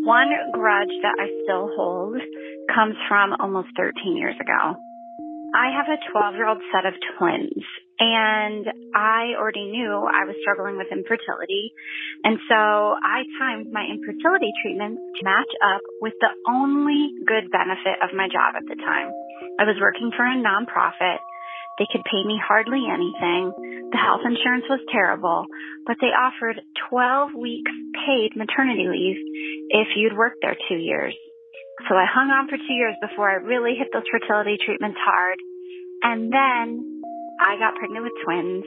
One grudge that I still hold comes from almost 13 years ago. I have a 12 year old set of twins and I already knew I was struggling with infertility. And so I timed my infertility treatments to match up with the only good benefit of my job at the time. I was working for a nonprofit they could pay me hardly anything. The health insurance was terrible, but they offered 12 weeks paid maternity leave if you'd worked there two years. So I hung on for two years before I really hit those fertility treatments hard. And then I got pregnant with twins,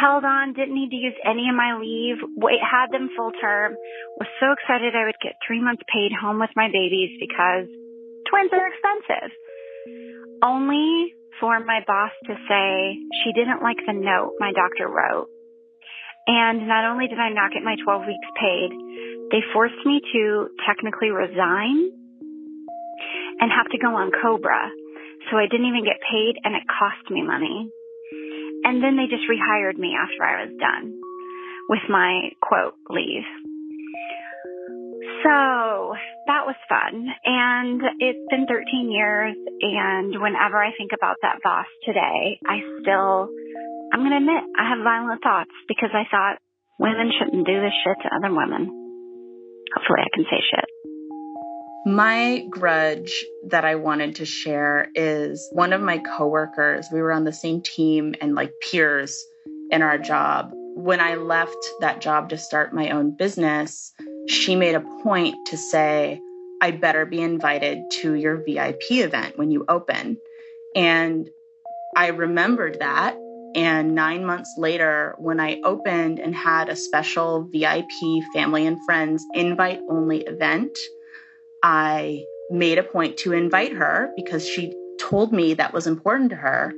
held on, didn't need to use any of my leave, wait, had them full term, was so excited I would get three months paid home with my babies because twins are expensive. Only for my boss to say she didn't like the note my doctor wrote. And not only did I not get my 12 weeks paid, they forced me to technically resign and have to go on COBRA. So I didn't even get paid and it cost me money. And then they just rehired me after I was done with my quote leave. So that was fun. And it's been 13 years. And whenever I think about that boss today, I still, I'm going to admit, I have violent thoughts because I thought women shouldn't do this shit to other women. Hopefully I can say shit. My grudge that I wanted to share is one of my coworkers. We were on the same team and like peers in our job. When I left that job to start my own business, she made a point to say, I better be invited to your VIP event when you open. And I remembered that. And nine months later, when I opened and had a special VIP family and friends invite only event, I made a point to invite her because she told me that was important to her.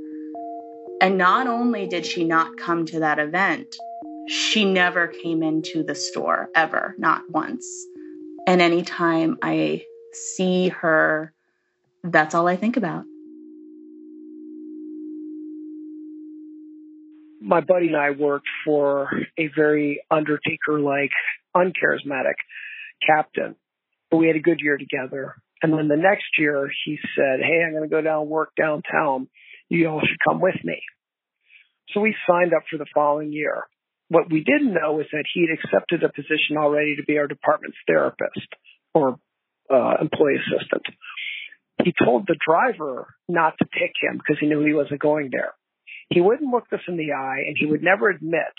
And not only did she not come to that event, she never came into the store ever, not once. And anytime I see her, that's all I think about. My buddy and I worked for a very Undertaker like, uncharismatic captain. We had a good year together. And then the next year, he said, Hey, I'm going to go down work downtown. You all should come with me. So we signed up for the following year. What we didn't know is that he'd accepted a position already to be our department's therapist or uh, employee assistant. He told the driver not to pick him because he knew he wasn't going there. He wouldn't look us in the eye and he would never admit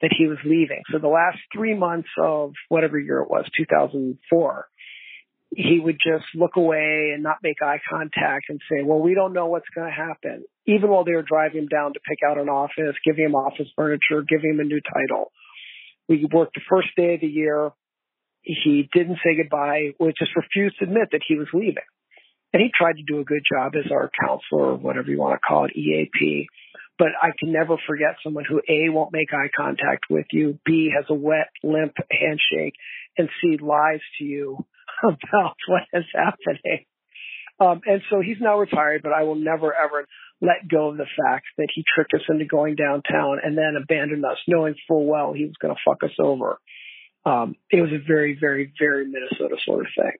that he was leaving. So the last three months of whatever year it was, 2004, he would just look away and not make eye contact and say, well, we don't know what's going to happen. Even while they were driving him down to pick out an office, giving him office furniture, giving him a new title. We worked the first day of the year. He didn't say goodbye, would just refused to admit that he was leaving. And he tried to do a good job as our counselor or whatever you want to call it, EAP. But I can never forget someone who A, won't make eye contact with you, B, has a wet, limp handshake, and C, lies to you *laughs* about what is happening. Um, and so he's now retired, but I will never ever let go of the fact that he tricked us into going downtown and then abandoned us, knowing full well he was going to fuck us over. Um, it was a very, very, very Minnesota sort of thing.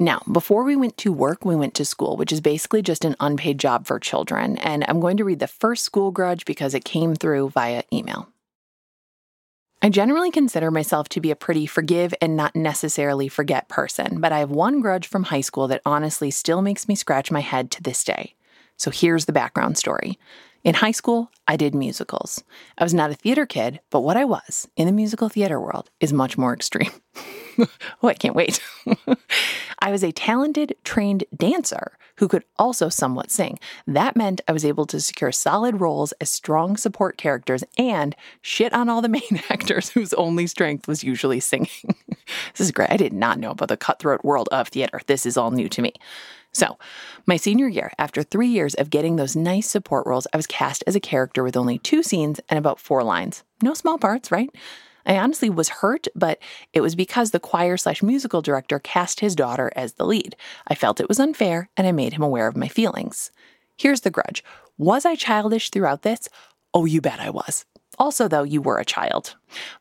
Now, before we went to work, we went to school, which is basically just an unpaid job for children. And I'm going to read the first school grudge because it came through via email. I generally consider myself to be a pretty forgive and not necessarily forget person, but I have one grudge from high school that honestly still makes me scratch my head to this day. So here's the background story. In high school, I did musicals. I was not a theater kid, but what I was in the musical theater world is much more extreme. *laughs* oh, I can't wait. *laughs* I was a talented, trained dancer who could also somewhat sing. That meant I was able to secure solid roles as strong support characters and shit on all the main *laughs* actors whose only strength was usually singing. This is great. I did not know about the cutthroat world of theater. This is all new to me. So, my senior year, after three years of getting those nice support roles, I was cast as a character with only two scenes and about four lines. No small parts, right? I honestly was hurt, but it was because the choir slash musical director cast his daughter as the lead. I felt it was unfair and I made him aware of my feelings. Here's the grudge Was I childish throughout this? Oh, you bet I was. Also, though, you were a child.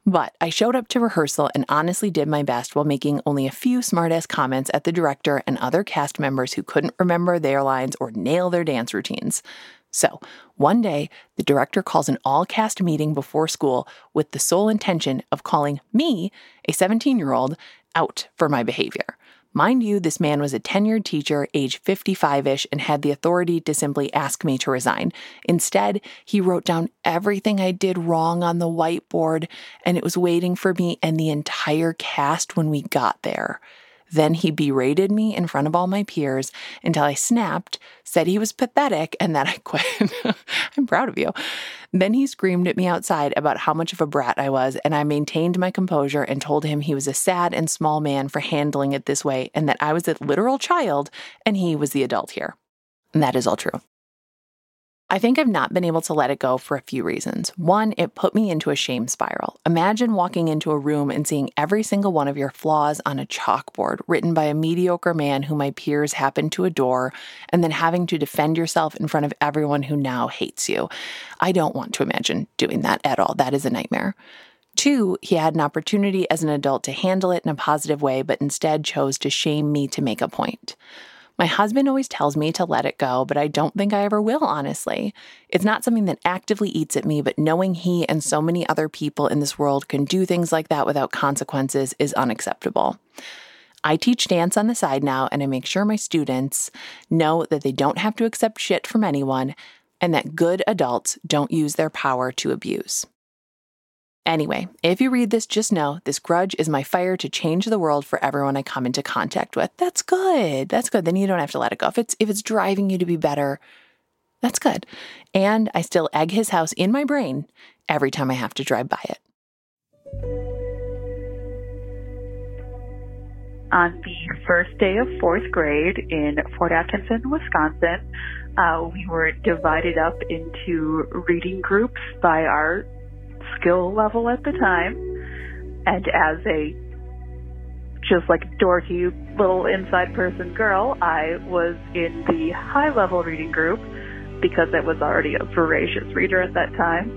But I showed up to rehearsal and honestly did my best while making only a few smartass comments at the director and other cast members who couldn't remember their lines or nail their dance routines. So, one day, the director calls an all cast meeting before school with the sole intention of calling me, a 17 year old, out for my behavior. Mind you, this man was a tenured teacher, age 55 ish, and had the authority to simply ask me to resign. Instead, he wrote down everything I did wrong on the whiteboard, and it was waiting for me and the entire cast when we got there. Then he berated me in front of all my peers until I snapped, said he was pathetic, and that I quit. *laughs* I'm proud of you. Then he screamed at me outside about how much of a brat I was, and I maintained my composure and told him he was a sad and small man for handling it this way, and that I was a literal child and he was the adult here. And that is all true. I think I've not been able to let it go for a few reasons. One, it put me into a shame spiral. Imagine walking into a room and seeing every single one of your flaws on a chalkboard written by a mediocre man who my peers happen to adore, and then having to defend yourself in front of everyone who now hates you. I don't want to imagine doing that at all. That is a nightmare. Two, he had an opportunity as an adult to handle it in a positive way, but instead chose to shame me to make a point. My husband always tells me to let it go, but I don't think I ever will, honestly. It's not something that actively eats at me, but knowing he and so many other people in this world can do things like that without consequences is unacceptable. I teach dance on the side now, and I make sure my students know that they don't have to accept shit from anyone and that good adults don't use their power to abuse. Anyway, if you read this, just know this grudge is my fire to change the world for everyone I come into contact with. That's good. That's good. Then you don't have to let it go. If it's if it's driving you to be better, that's good. And I still egg his house in my brain every time I have to drive by it. On the first day of fourth grade in Fort Atkinson, Wisconsin, uh, we were divided up into reading groups by our skill level at the time. And as a just like dorky little inside person girl, I was in the high level reading group because I was already a voracious reader at that time.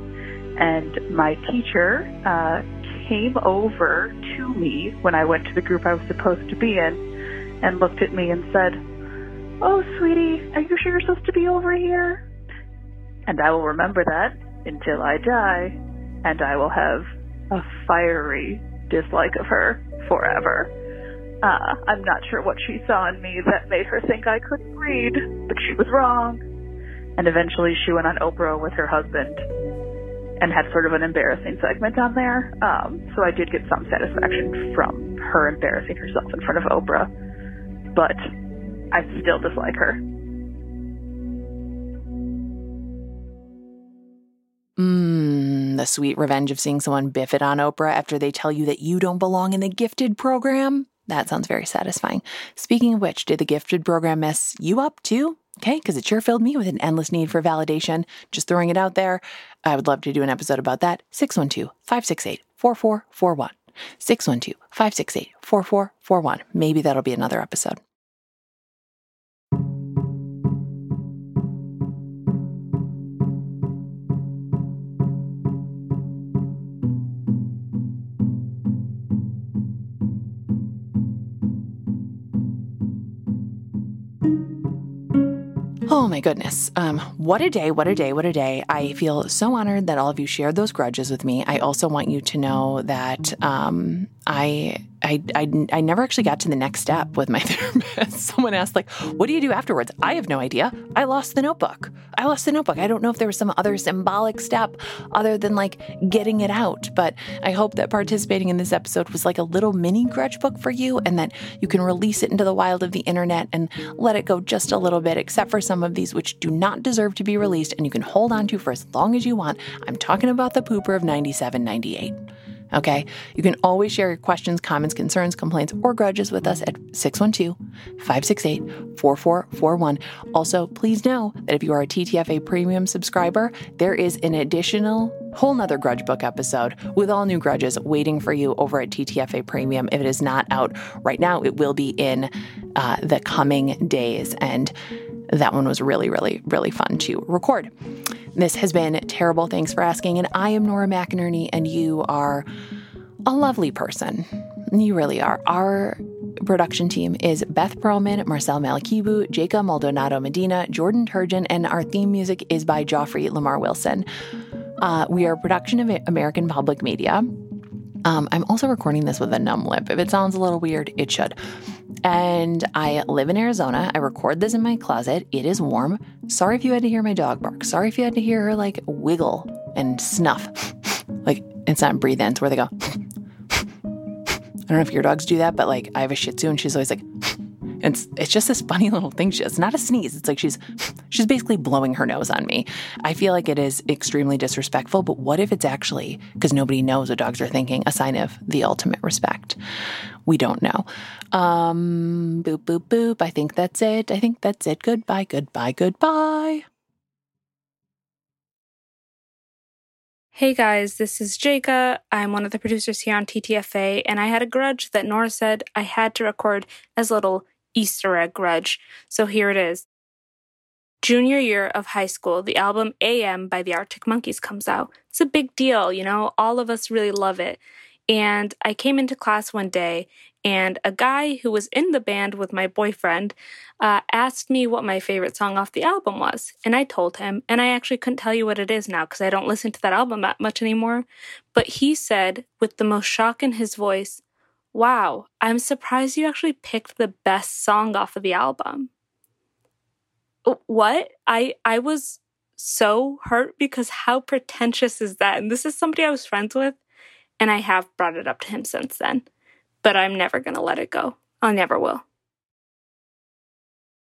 And my teacher uh, came over to me when I went to the group I was supposed to be in and looked at me and said, Oh, sweetie, are you sure you're supposed to be over here? And I will remember that until I die, and I will have a fiery dislike of her forever. Uh, I'm not sure what she saw in me that made her think I couldn't read, but she was wrong. And eventually she went on Oprah with her husband and had sort of an embarrassing segment on there. Um, so I did get some satisfaction from her embarrassing herself in front of Oprah, but I still dislike her. The sweet revenge of seeing someone biff it on Oprah after they tell you that you don't belong in the gifted program. That sounds very satisfying. Speaking of which, did the gifted program mess you up too? Okay, because it sure filled me with an endless need for validation. Just throwing it out there. I would love to do an episode about that. 612 568 4441. 612 568 4441. Maybe that'll be another episode. My goodness. Um, what a day, what a day, what a day. I feel so honored that all of you shared those grudges with me. I also want you to know that um, I I, I, I never actually got to the next step with my *laughs* therapist. Someone asked, like, what do you do afterwards? I have no idea. I lost the notebook. I lost the notebook. I don't know if there was some other symbolic step other than like getting it out. But I hope that participating in this episode was like a little mini grudge book for you and that you can release it into the wild of the internet and let it go just a little bit, except for some of these which do not deserve to be released and you can hold on to for as long as you want. I'm talking about the pooper of 97, 98. Okay? You can always share your questions, comments, concerns, complaints, or grudges with us at 612 568 4441. Also, please know that if you are a TTFA premium subscriber, there is an additional whole nother grudge book episode with all new grudges waiting for you over at TTFA Premium. If it is not out right now, it will be in uh, the coming days. And that one was really, really, really fun to record. This has been terrible. Thanks for asking. And I am Nora McInerney, and you are a lovely person. You really are. Our production team is Beth Perlman, Marcel Malekebu, Jacob Maldonado Medina, Jordan Turgeon, and our theme music is by Joffrey Lamar Wilson. Uh, we are a production of American Public Media. Um, I'm also recording this with a numb lip. If it sounds a little weird, it should. And I live in Arizona. I record this in my closet. It is warm. Sorry if you had to hear my dog bark. Sorry if you had to hear her like wiggle and snuff. *laughs* like it's not breathe in, it's where they go. *laughs* I don't know if your dogs do that, but like I have a Shih Tzu and she's always like, it's it's just this funny *laughs* little thing. She, it's not a sneeze. It's like she's *laughs* she's basically blowing her nose on me. I feel like it is extremely disrespectful. But what if it's actually because nobody knows what dogs are thinking? A sign of the ultimate respect. We don't know. Um, boop boop boop. I think that's it. I think that's it. Goodbye. Goodbye. Goodbye. Hey guys, this is Jaka. I'm one of the producers here on TTFA, and I had a grudge that Nora said I had to record as little Easter egg grudge. So here it is. Junior year of high school, the album AM by the Arctic Monkeys comes out. It's a big deal, you know, all of us really love it. And I came into class one day, and a guy who was in the band with my boyfriend uh, asked me what my favorite song off the album was. And I told him, and I actually couldn't tell you what it is now because I don't listen to that album that much anymore. But he said, with the most shock in his voice, Wow, I'm surprised you actually picked the best song off of the album. Oh, what? I I was so hurt because how pretentious is that? And this is somebody I was friends with, and I have brought it up to him since then but I'm never going to let it go. I never will.